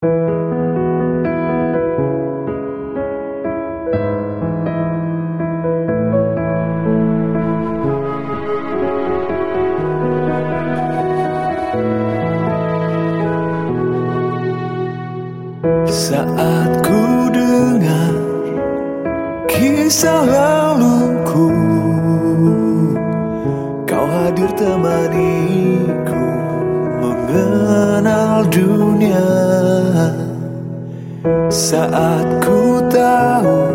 Saat ku dengar kisah laluku Kau hadir temaniku mengenal dunia Saat ku tahu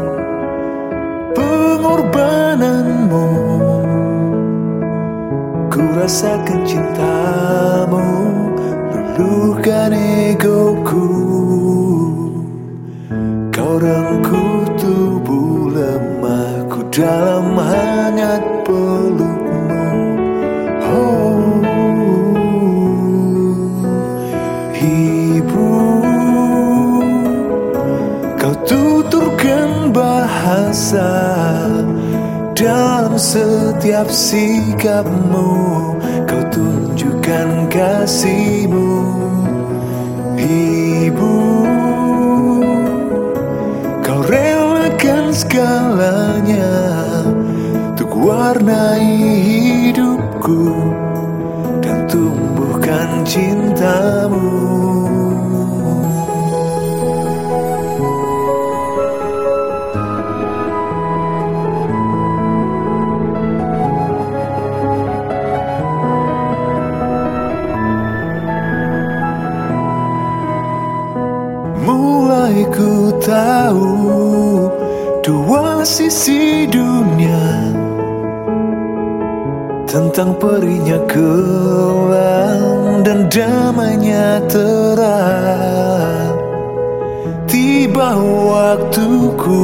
pengorbananmu. Ku rasakan cintamu luluhkan egoku. Kau rengkuh tubuh lemahku dalam hangat pelukmu bahasa Dalam setiap sikapmu Kau tunjukkan kasihmu Ibu. Kau relakan segalanya Untuk warnai hidupku Dan tumbuhkan cintamu tahu dua sisi dunia Tentang perinya kelam dan damainya terang. Tiba waktuku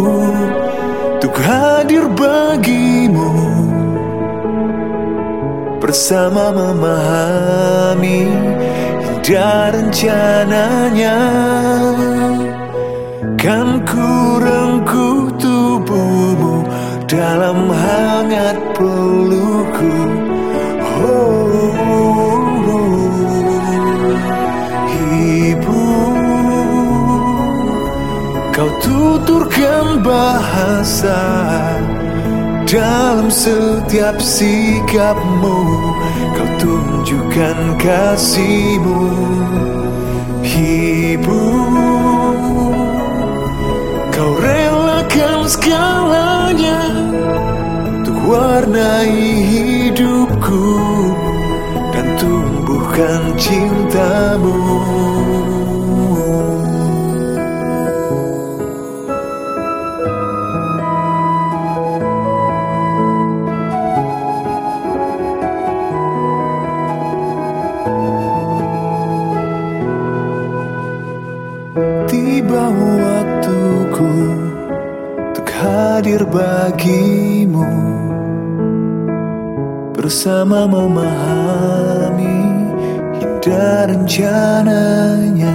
untuk hadir bagimu Bersama memahami indah rencananya Kan ku rengkuh tubuhmu dalam hangat pelukku Oh, Ibu Kau tuturkan bahasa dalam setiap sikapmu. Kau tunjukkan kasihmu Ibu segalanya Untuk warnai hidupku Dan tumbuhkan cintamu hadir bagimu. Bersama memahami indah rencananya